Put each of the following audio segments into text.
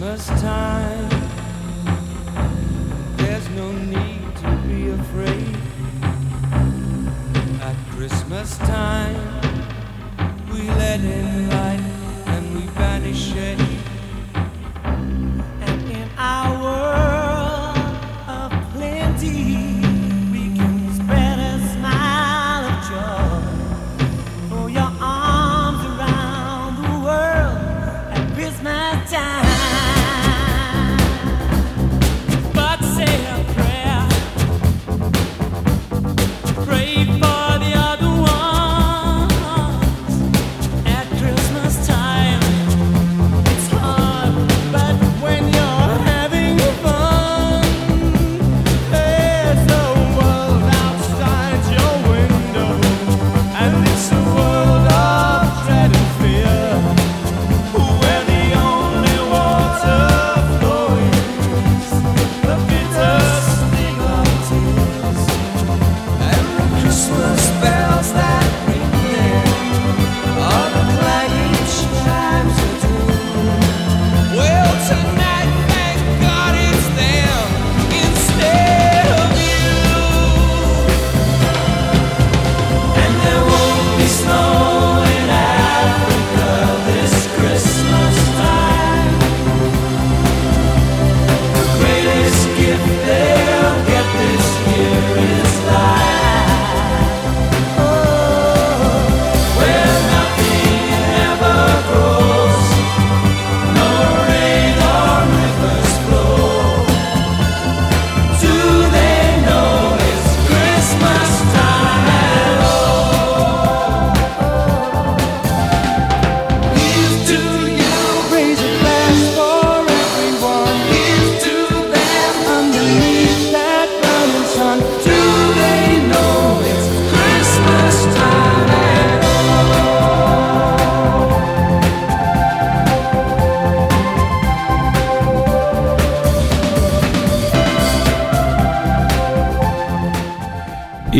Christmas time,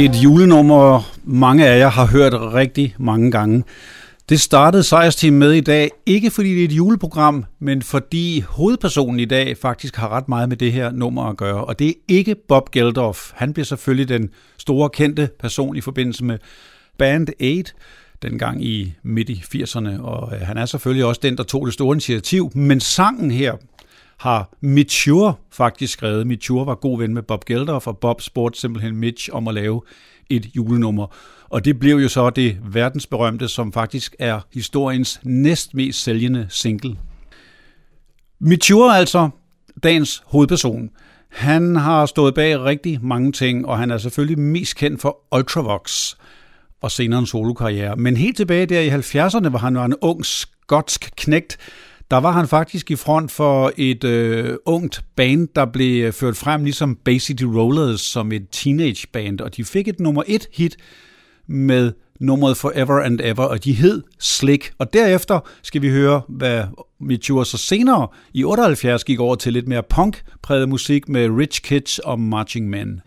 Et julenummer, mange af jer har hørt rigtig mange gange. Det startede Sejrsteam med i dag, ikke fordi det er et juleprogram, men fordi hovedpersonen i dag faktisk har ret meget med det her nummer at gøre. Og det er ikke Bob Geldof. Han bliver selvfølgelig den store kendte person i forbindelse med Band 8, dengang i midt i 80'erne. Og øh, han er selvfølgelig også den, der tog det store initiativ. Men sangen her har Mitch faktisk skrevet. Mitch var god ven med Bob Geldof, og Bob spurgte simpelthen Mitch om at lave et julenummer. Og det blev jo så det verdensberømte, som faktisk er historiens næstmest sælgende single. Mitch er altså dagens hovedperson. Han har stået bag rigtig mange ting, og han er selvfølgelig mest kendt for Ultravox og senere en solokarriere. Men helt tilbage der i 70'erne, hvor han var en ung skotsk knægt, der var han faktisk i front for et øh, ungt band, der blev øh, ført frem ligesom Bay City Rollers som et teenage band, og de fik et nummer et hit med nummeret Forever and Ever, og de hed Slick. Og derefter skal vi høre, hvad Mature så senere i 78 gik over til lidt mere punk-præget musik med Rich Kids og Marching Men.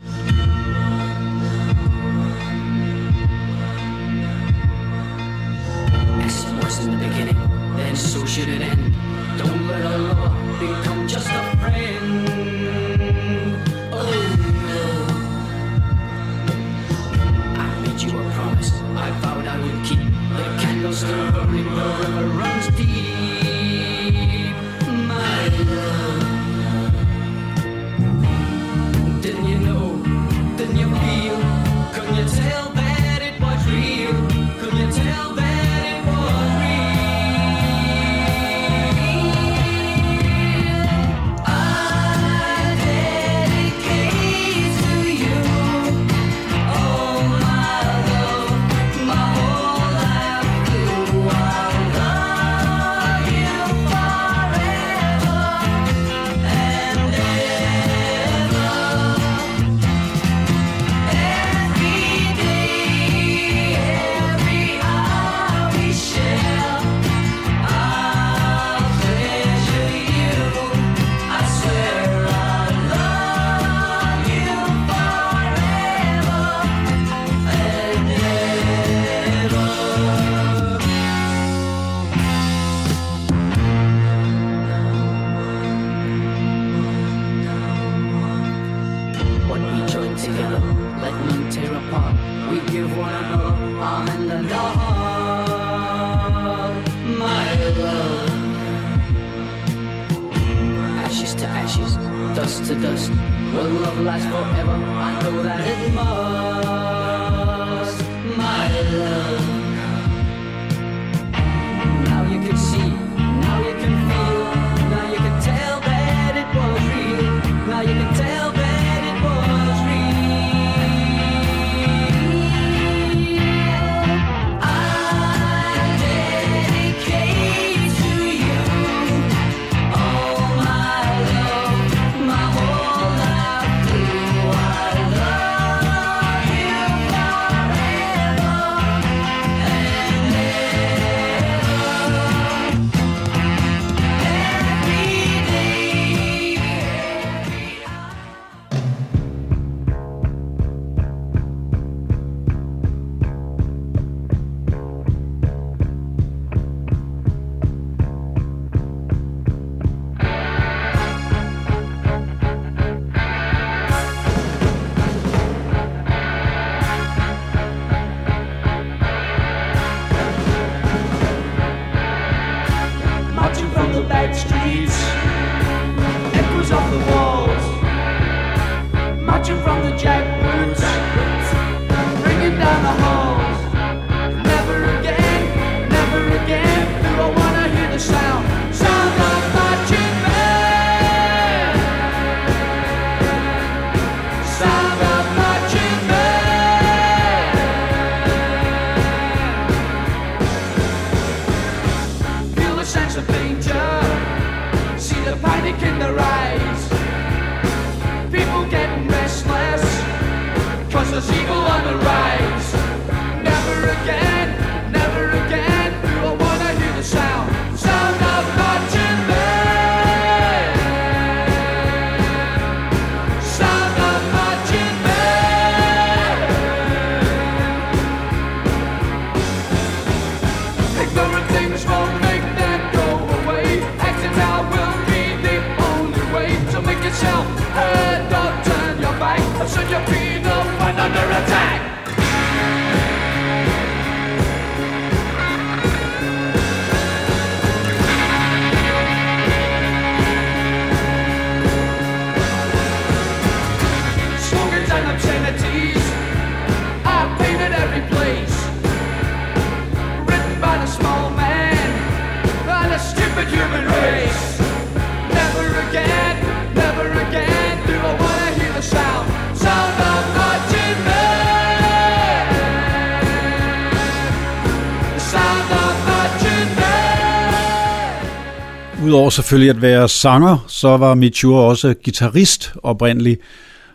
Udover selvfølgelig at være sanger, så var Mitchur også guitarist oprindeligt.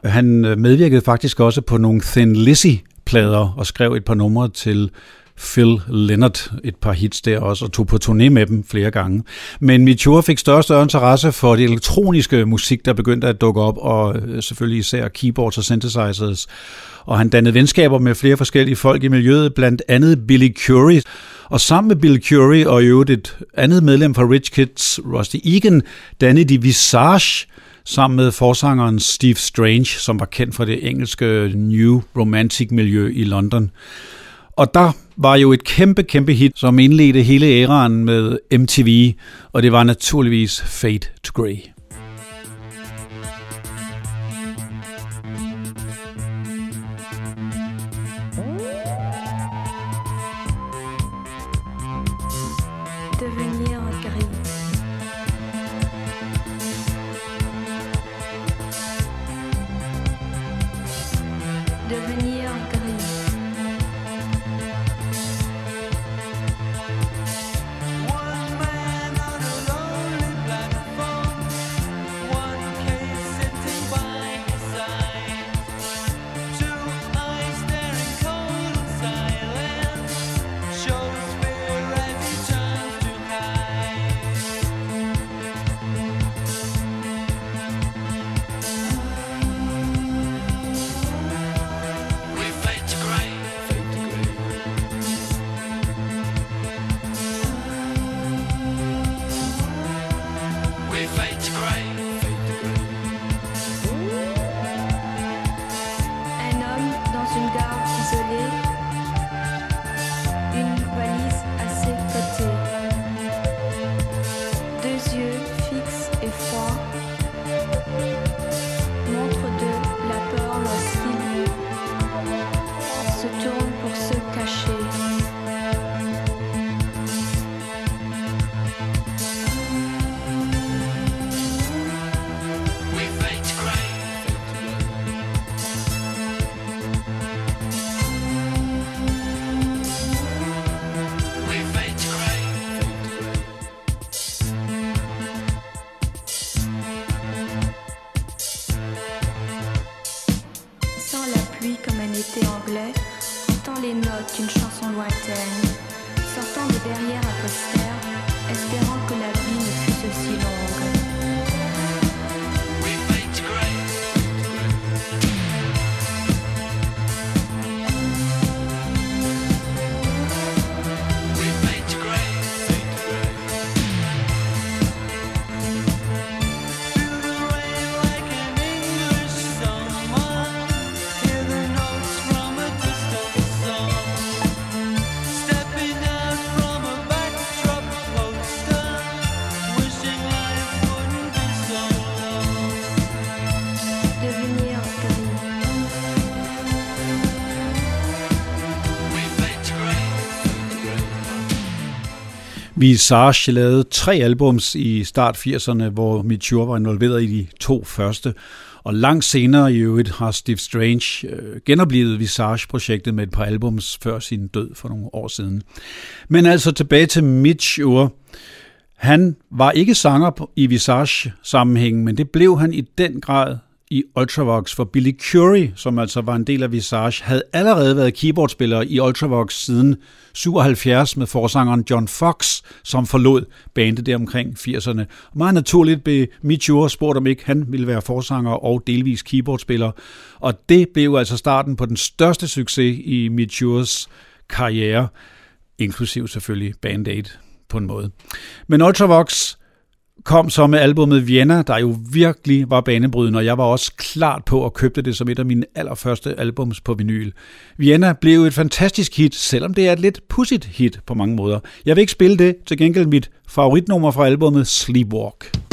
Han øh, medvirkede faktisk også på nogle Thin Lizzy-plader og skrev et par numre til Phil Leonard, et par hits der også, og tog på turné med dem flere gange. Men Mitchur fik større og større interesse for det elektroniske musik, der begyndte at dukke op, og øh, selvfølgelig især keyboards og synthesizers. Og han dannede venskaber med flere forskellige folk i miljøet, blandt andet Billy Curie, og sammen med Bill Curry og i øvrigt et andet medlem fra Rich Kids, Rusty Egan, dannede de Visage, sammen med forsangeren Steve Strange, som var kendt fra det engelske New Romantic miljø i London. Og der var jo et kæmpe, kæmpe hit, som indledte hele æraen med MTV, og det var naturligvis Fade to Grey. Visage lavede tre albums i start 80'erne, hvor Mature var involveret i de to første. Og langt senere i øvrigt har Steve Strange øh, genoplevet Visage-projektet med et par albums før sin død for nogle år siden. Men altså tilbage til Mitch Han var ikke sanger i Visage-sammenhængen, men det blev han i den grad i Ultravox, for Billy Curie, som altså var en del af Visage, havde allerede været keyboardspiller i Ultravox siden 77 med forsangeren John Fox, som forlod bandet der omkring 80'erne. Meget naturligt blev Mitch spurgt, om ikke han ville være forsanger og delvis keyboardspiller, og det blev altså starten på den største succes i Mitch karriere, inklusiv selvfølgelig Band Aid på en måde. Men Ultravox kom så med albumet Vienna, der jo virkelig var banebrydende, og jeg var også klart på at købe det som et af mine allerførste albums på vinyl. Vienna blev et fantastisk hit, selvom det er et lidt pudsigt hit på mange måder. Jeg vil ikke spille det, til gengæld mit favoritnummer fra albumet Sleepwalk. Sleepwalk.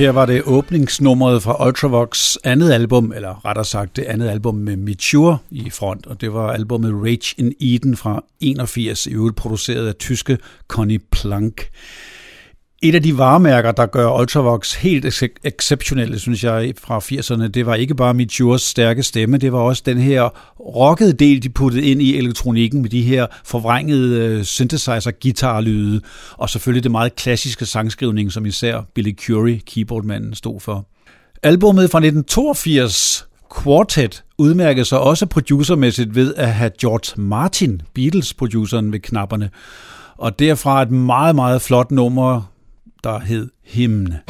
Her var det åbningsnummeret fra Ultravox andet album, eller rettere sagt det andet album med Mature i front, og det var albumet Rage in Eden fra 81, i øvrigt produceret af tyske Conny Plank. Et af de varemærker, der gør Ultravox helt ex- exceptionelle, synes jeg, fra 80'erne, det var ikke bare Mitures stærke stemme, det var også den her rockede del, de puttede ind i elektronikken med de her forvrængede øh, synthesizer-guitarlyde, og selvfølgelig det meget klassiske sangskrivning, som især Billy Curie, keyboardmanden, stod for. Albummet fra 1982, Quartet, udmærkede sig også producermæssigt ved at have George Martin, Beatles-produceren, ved knapperne. Og derfra et meget, meget flot nummer, der hed Himne.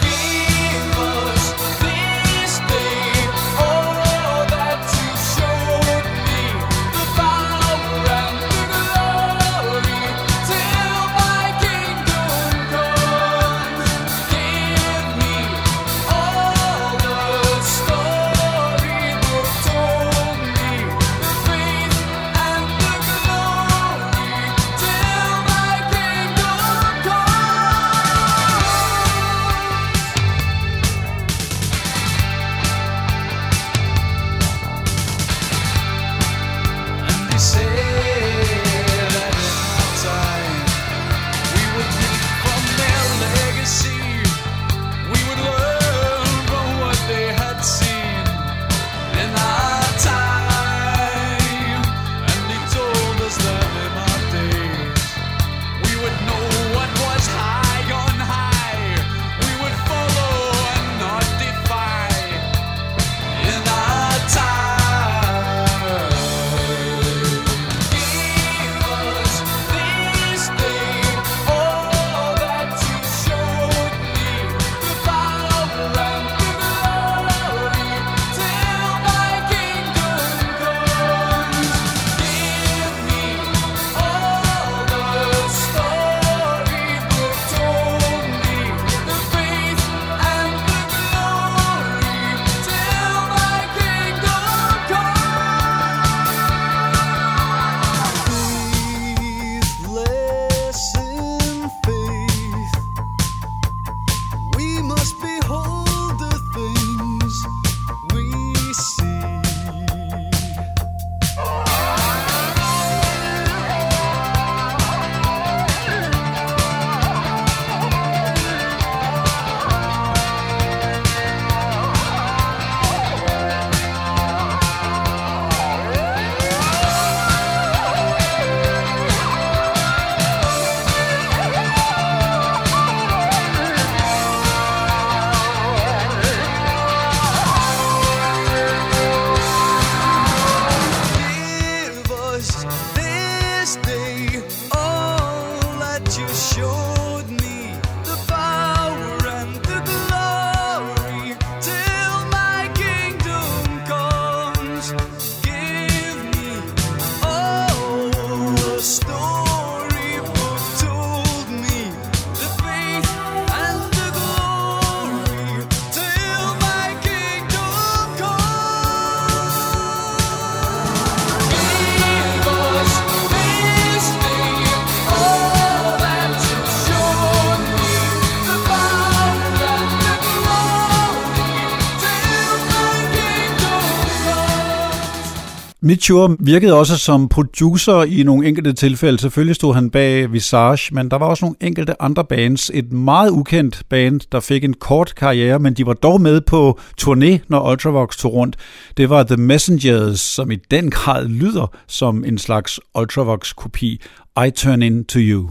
Mitch virkede også som producer i nogle enkelte tilfælde. Selvfølgelig stod han bag Visage, men der var også nogle enkelte andre bands. Et meget ukendt band, der fik en kort karriere, men de var dog med på turné, når Ultravox tog rundt. Det var The Messengers, som i den grad lyder som en slags Ultravox-kopi. I Turn Into You.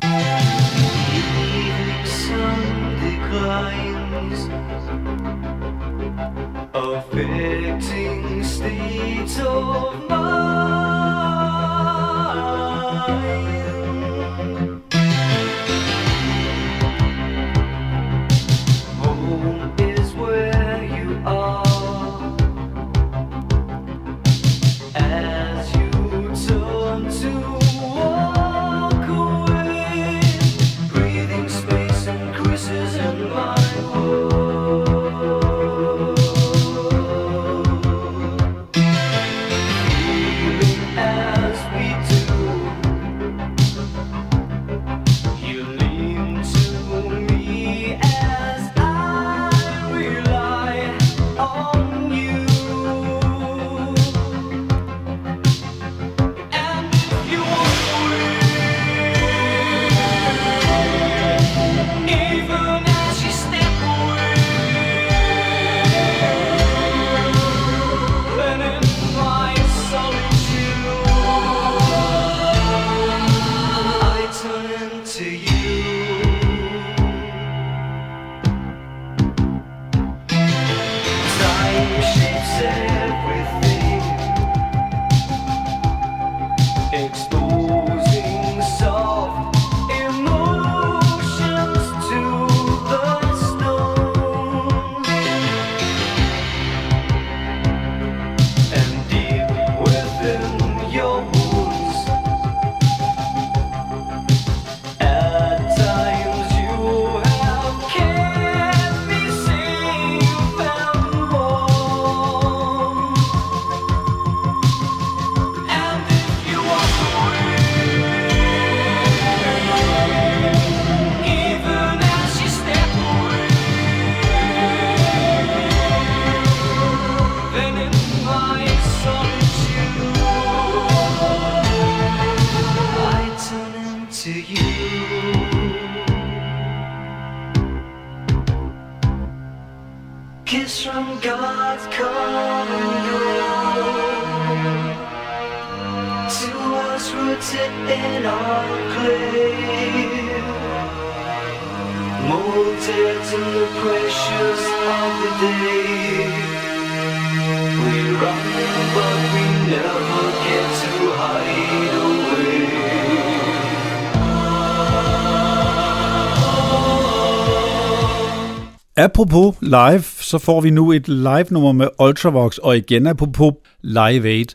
Apropos live, så får vi nu et live-nummer med Ultravox, og igen apropos Live Aid.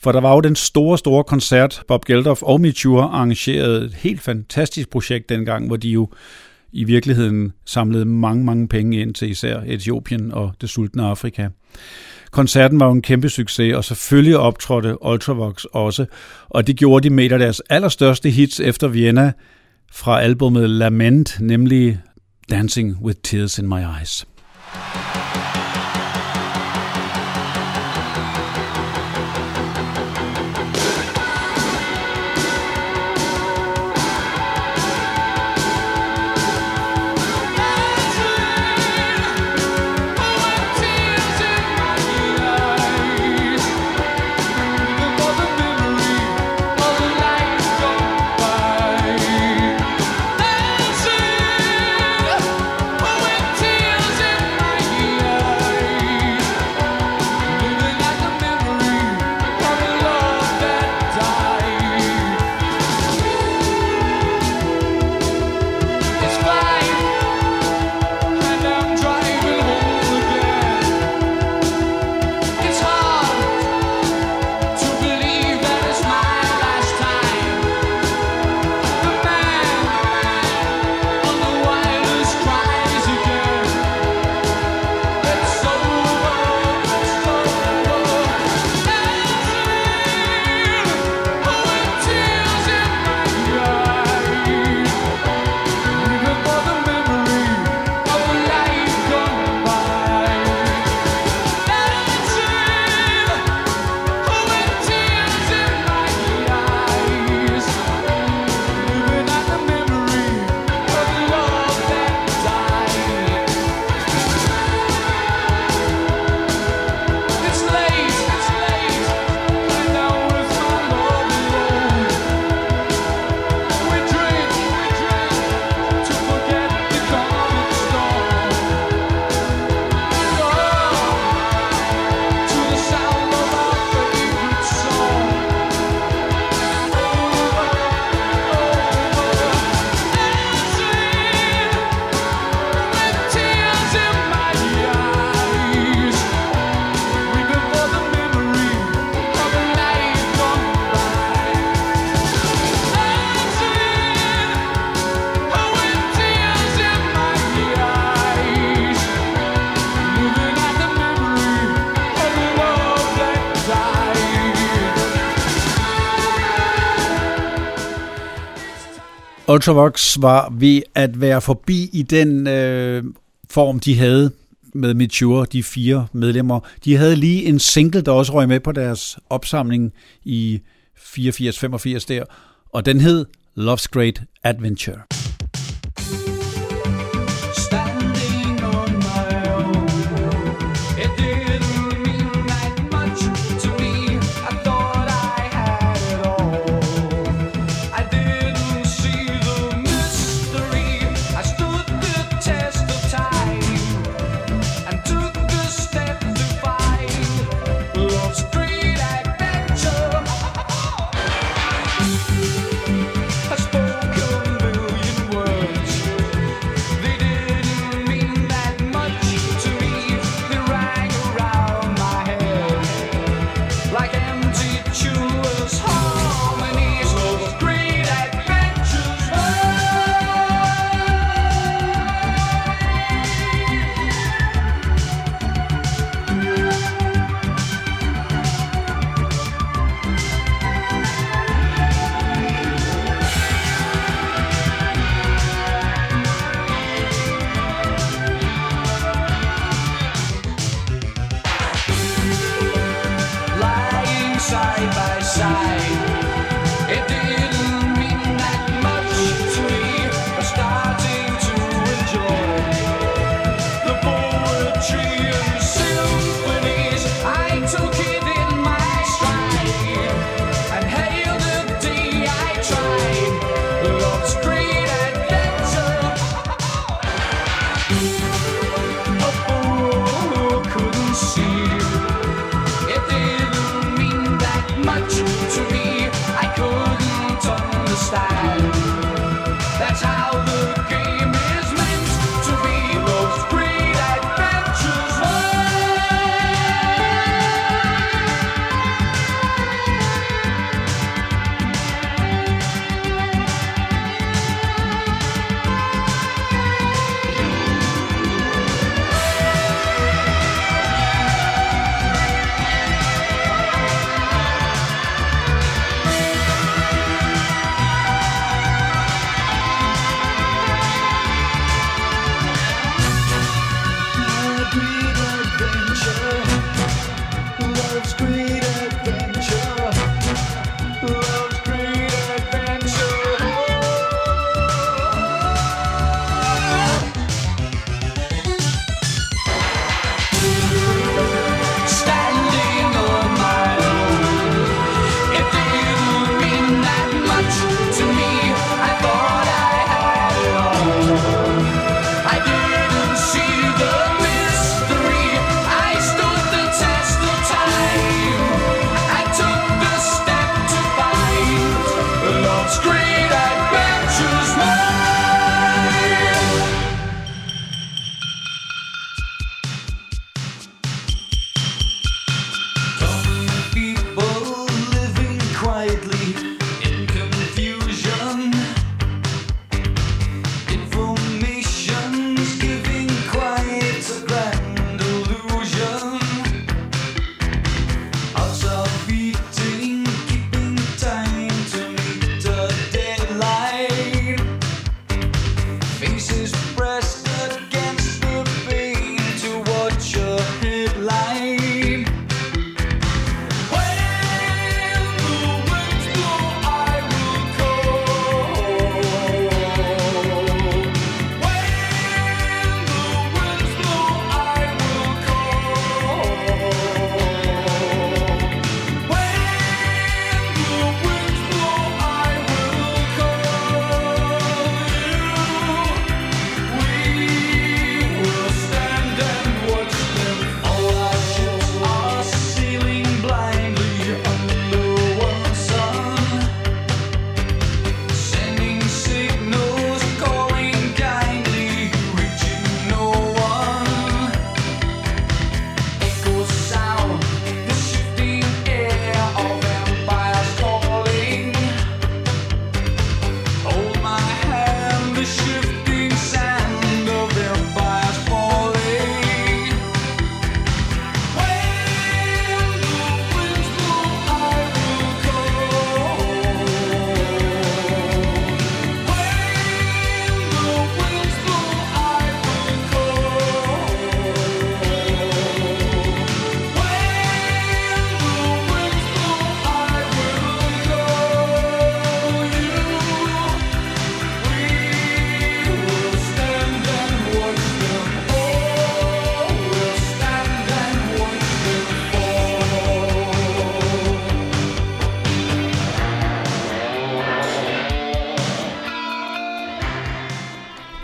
For der var jo den store, store koncert, Bob Geldof og Mature arrangerede et helt fantastisk projekt dengang, hvor de jo i virkeligheden samlede mange, mange penge ind til især Etiopien og det sultne Afrika. Koncerten var jo en kæmpe succes, og selvfølgelig optrådte Ultravox også, og det gjorde de med et af deres allerstørste hits efter Vienna fra albumet Lament, nemlig Dancing with Tears in My Eyes. Ultravox var ved at være forbi i den øh, form, de havde med Mature, de fire medlemmer. De havde lige en single, der også røg med på deres opsamling i 84-85 der, og den hed Love's Great Adventure. Scream.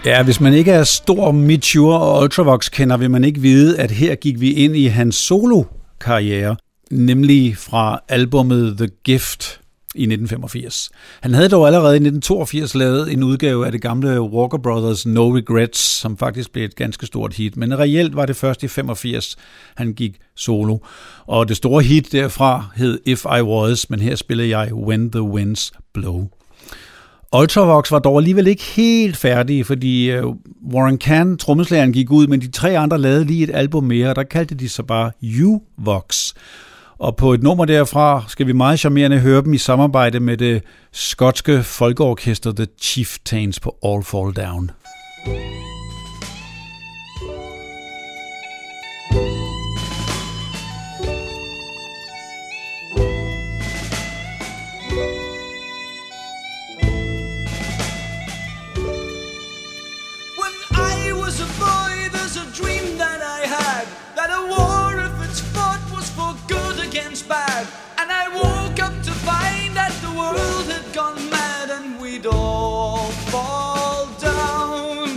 Ja, hvis man ikke er stor Mature og Ultravox kender, vil man ikke vide, at her gik vi ind i hans solo-karriere, nemlig fra albummet The Gift i 1985. Han havde dog allerede i 1982 lavet en udgave af det gamle Walker Brothers No Regrets, som faktisk blev et ganske stort hit, men reelt var det først i 85, han gik solo. Og det store hit derfra hed If I Was, men her spiller jeg When the Winds Blow. Ultravox var dog alligevel ikke helt færdige, fordi øh, Warren Kahn, trommeslageren, gik ud, men de tre andre lavede lige et album mere, og der kaldte de sig bare U-Vox. Og på et nummer derfra skal vi meget charmerende høre dem i samarbejde med det skotske folkeorkester The Chieftains på All Fall Down. When bad. And I woke up to find that the world had gone mad and we'd all fall down.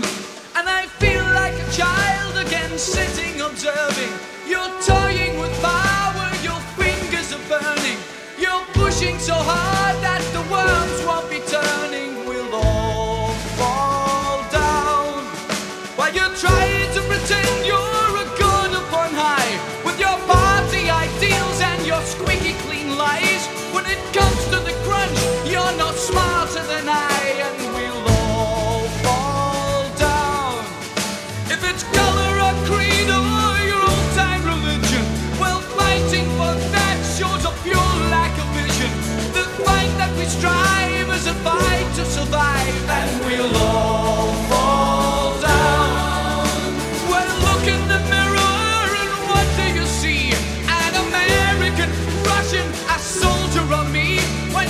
And I feel like a child again, sitting observing. You're toying with power, your fingers are burning. You're pushing so hard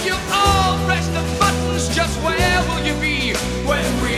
you all press the buttons, just where will you be? When we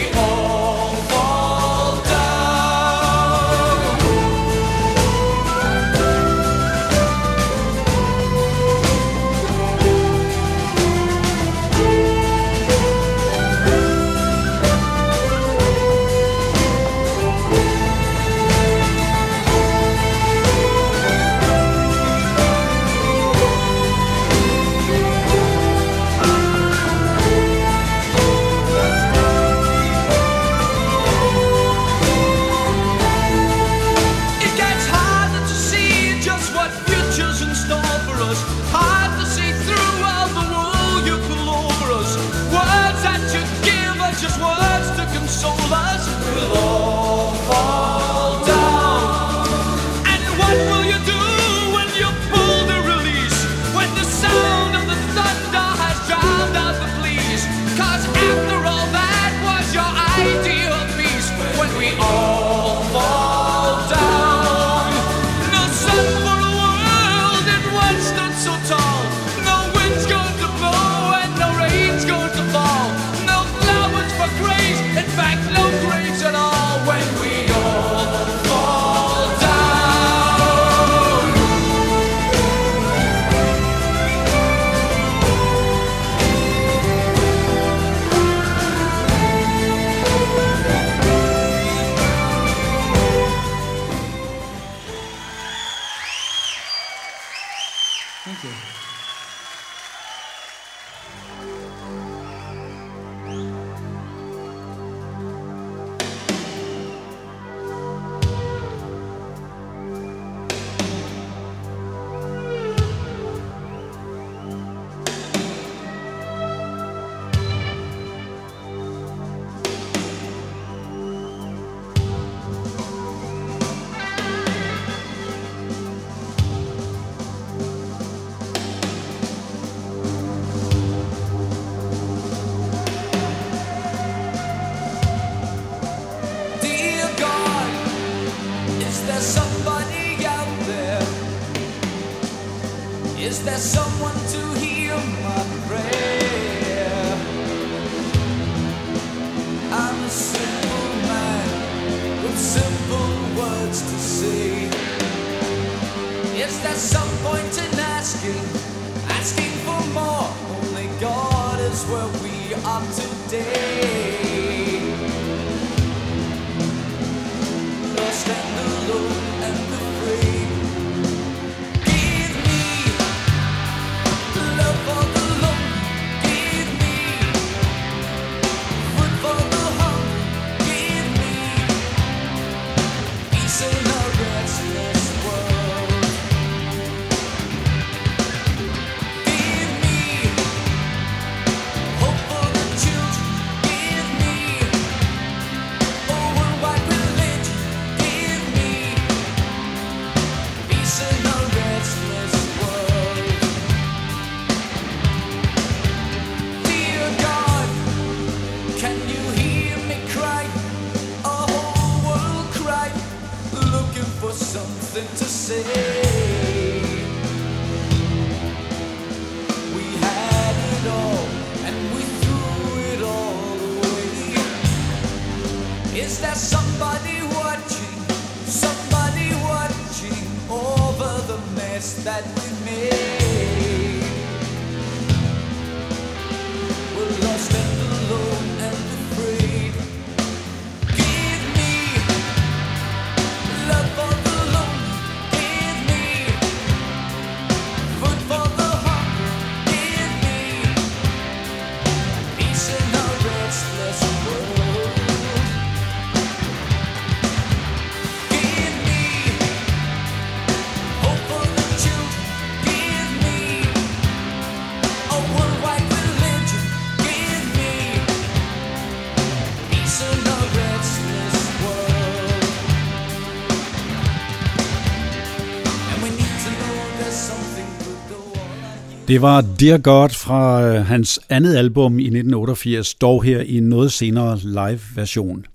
Det var Dear God fra øh, hans andet album i 1988, dog her i en noget senere live-version.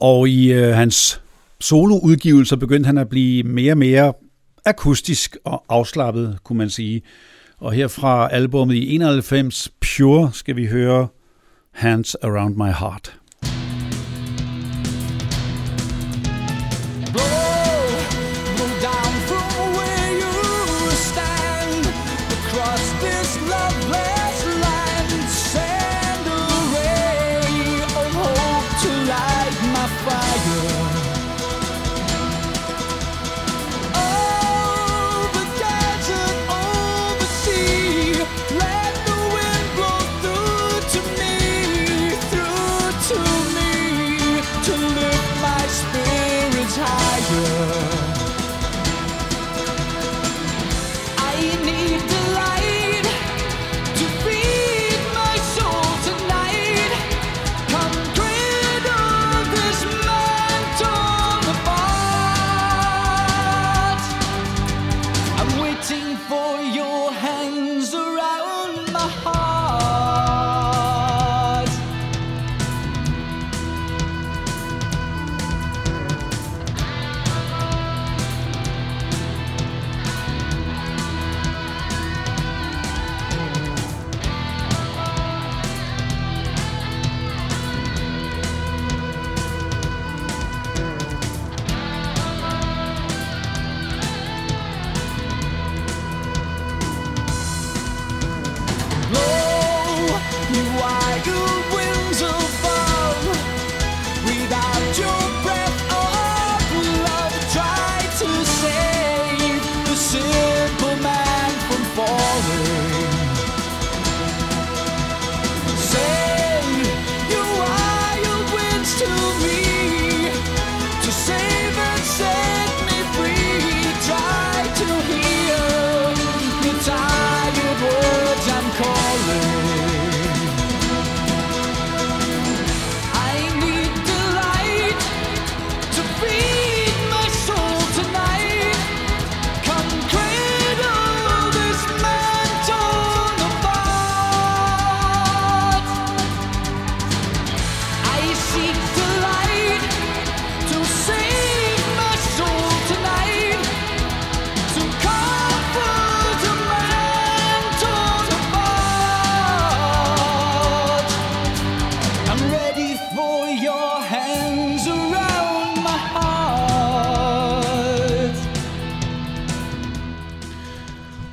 Og i øh, hans soloudgivelser begyndte han at blive mere og mere akustisk og afslappet, kunne man sige. Og her fra albumet i 91, Pure, skal vi høre Hands Around My Heart.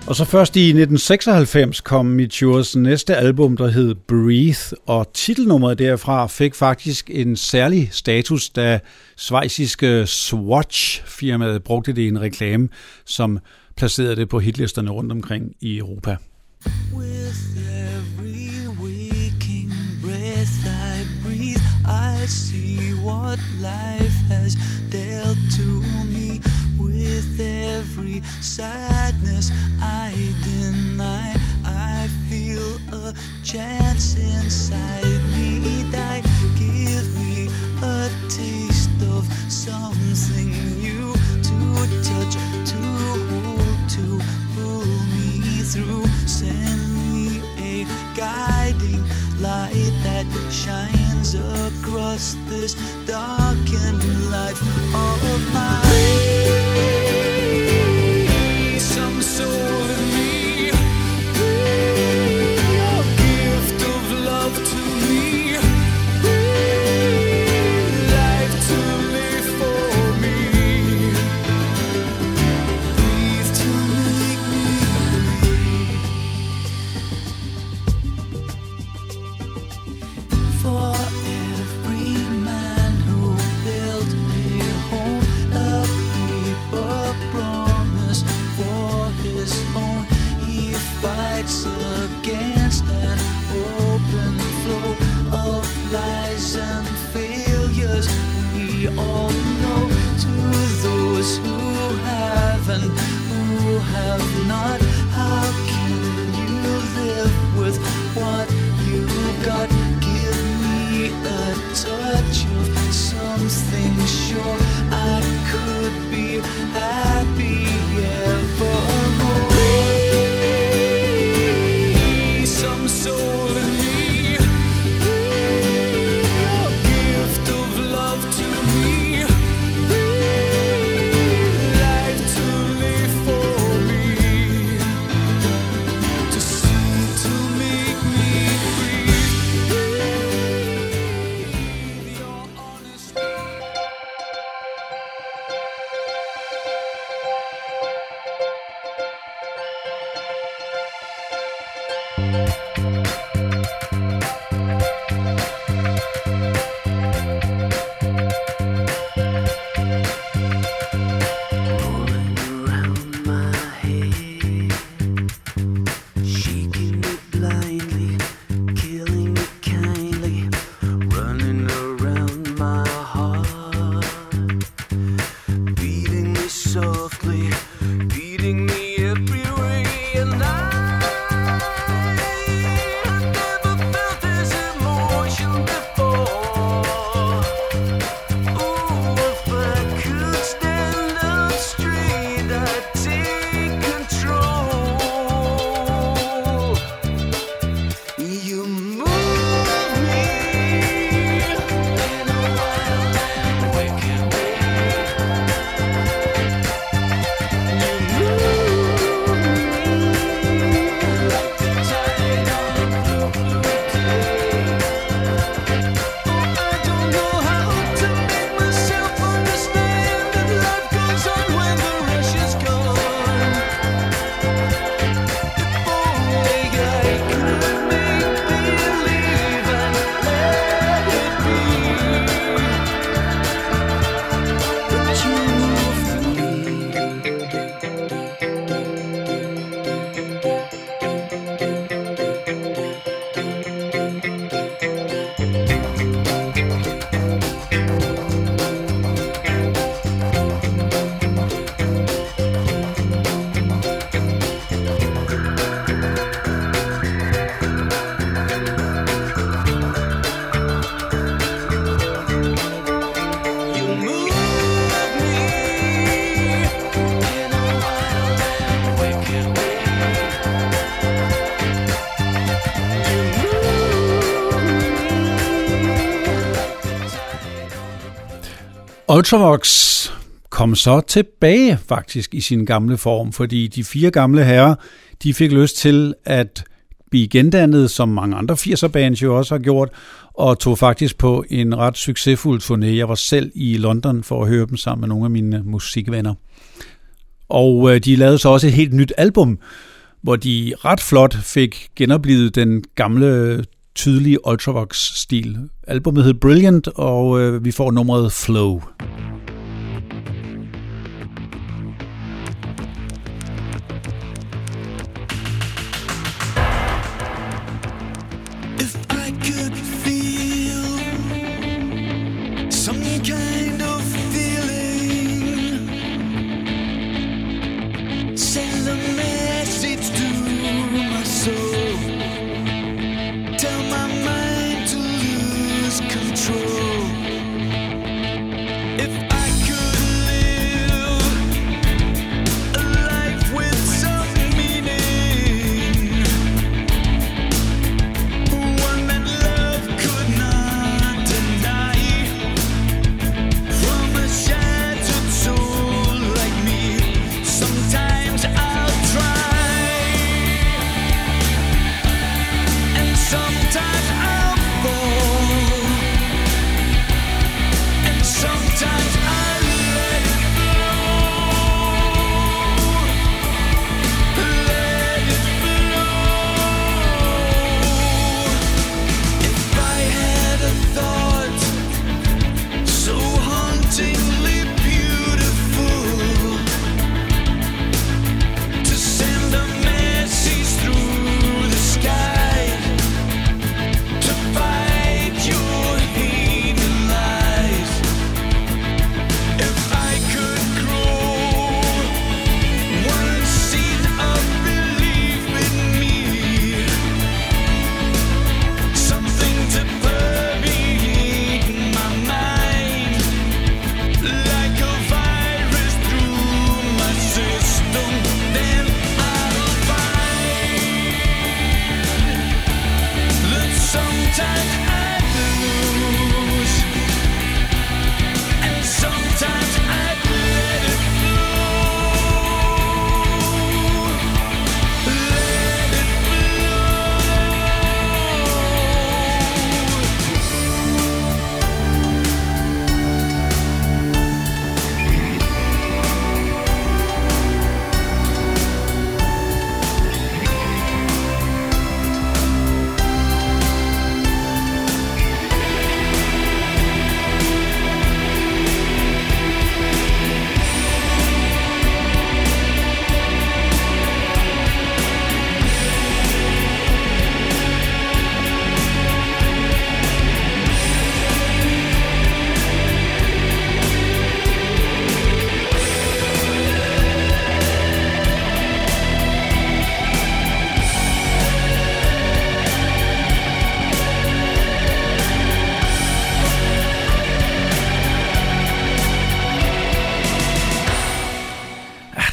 Og så først i 1996 kom Mitures næste album, der hed Breathe, og titelnummeret derfra fik faktisk en særlig status, da svejsiske Swatch-firmaet brugte det i en reklame, som placerede det på hitlisterne rundt omkring i Europa. With every waking breath I breathe, I see what life has dealt to. Every sadness I deny, I feel a chance inside me die. Give me a taste of something new to touch, to hold, to pull me through. Send me a guiding light that shines across this darkened life of mine. Ultravox kom så tilbage faktisk i sin gamle form, fordi de fire gamle herrer, de fik lyst til at blive gendannet, som mange andre 80'er bands jo også har gjort, og tog faktisk på en ret succesfuld turné. Jeg var selv i London for at høre dem sammen med nogle af mine musikvenner. Og øh, de lavede så også et helt nyt album, hvor de ret flot fik genoplevet den gamle tydelige Ultravox-stil. Albummet hed Brilliant, og øh, vi får nummeret Flow.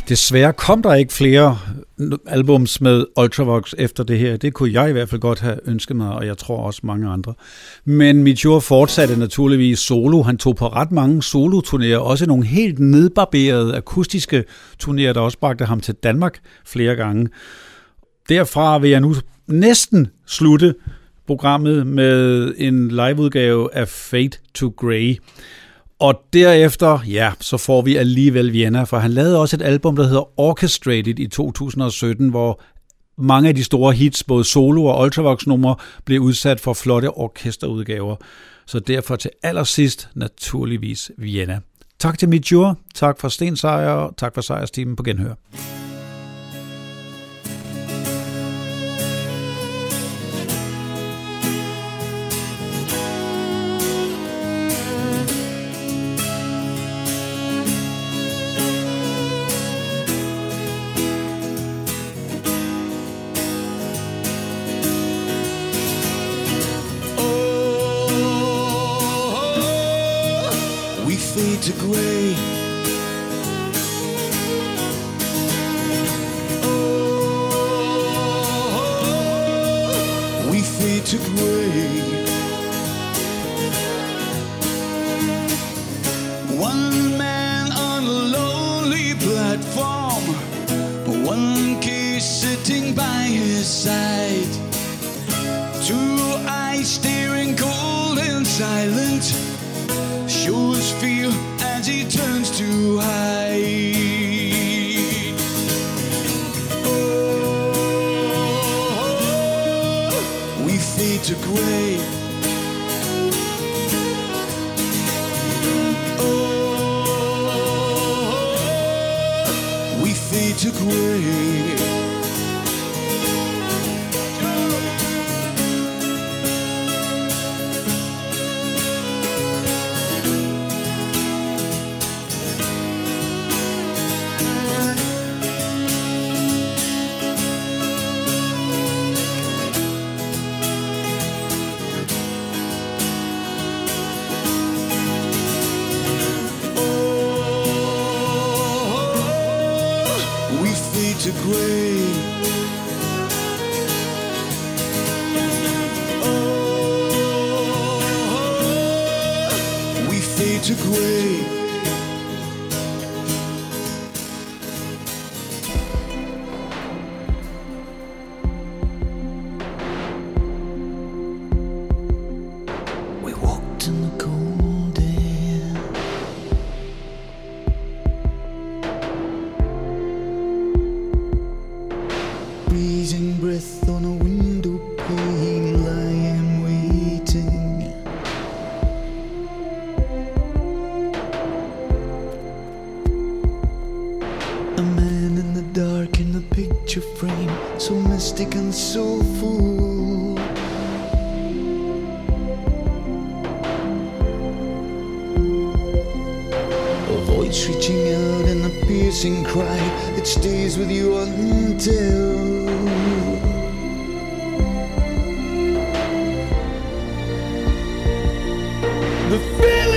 Desværre kom der ikke flere albums med Ultravox efter det her. Det kunne jeg i hvert fald godt have ønsket mig, og jeg tror også mange andre. Men Mitchell fortsatte naturligvis solo. Han tog på ret mange soloturnéer, også nogle helt nedbarberede akustiske turnéer, der også bragte ham til Danmark flere gange. Derfra vil jeg nu næsten slutte programmet med en liveudgave af Fate to Grey. Og derefter, ja, så får vi alligevel Vienna, for han lavede også et album, der hedder Orchestrated i 2017, hvor mange af de store hits, både solo og ultravox-numre, blev udsat for flotte orkesterudgaver. Så derfor til allersidst naturligvis Vienna. Tak til Mitjur, tak for Sten Seier, tak for Sejerstimen på genhør. To gray. Oh, we fade to gray. The feeling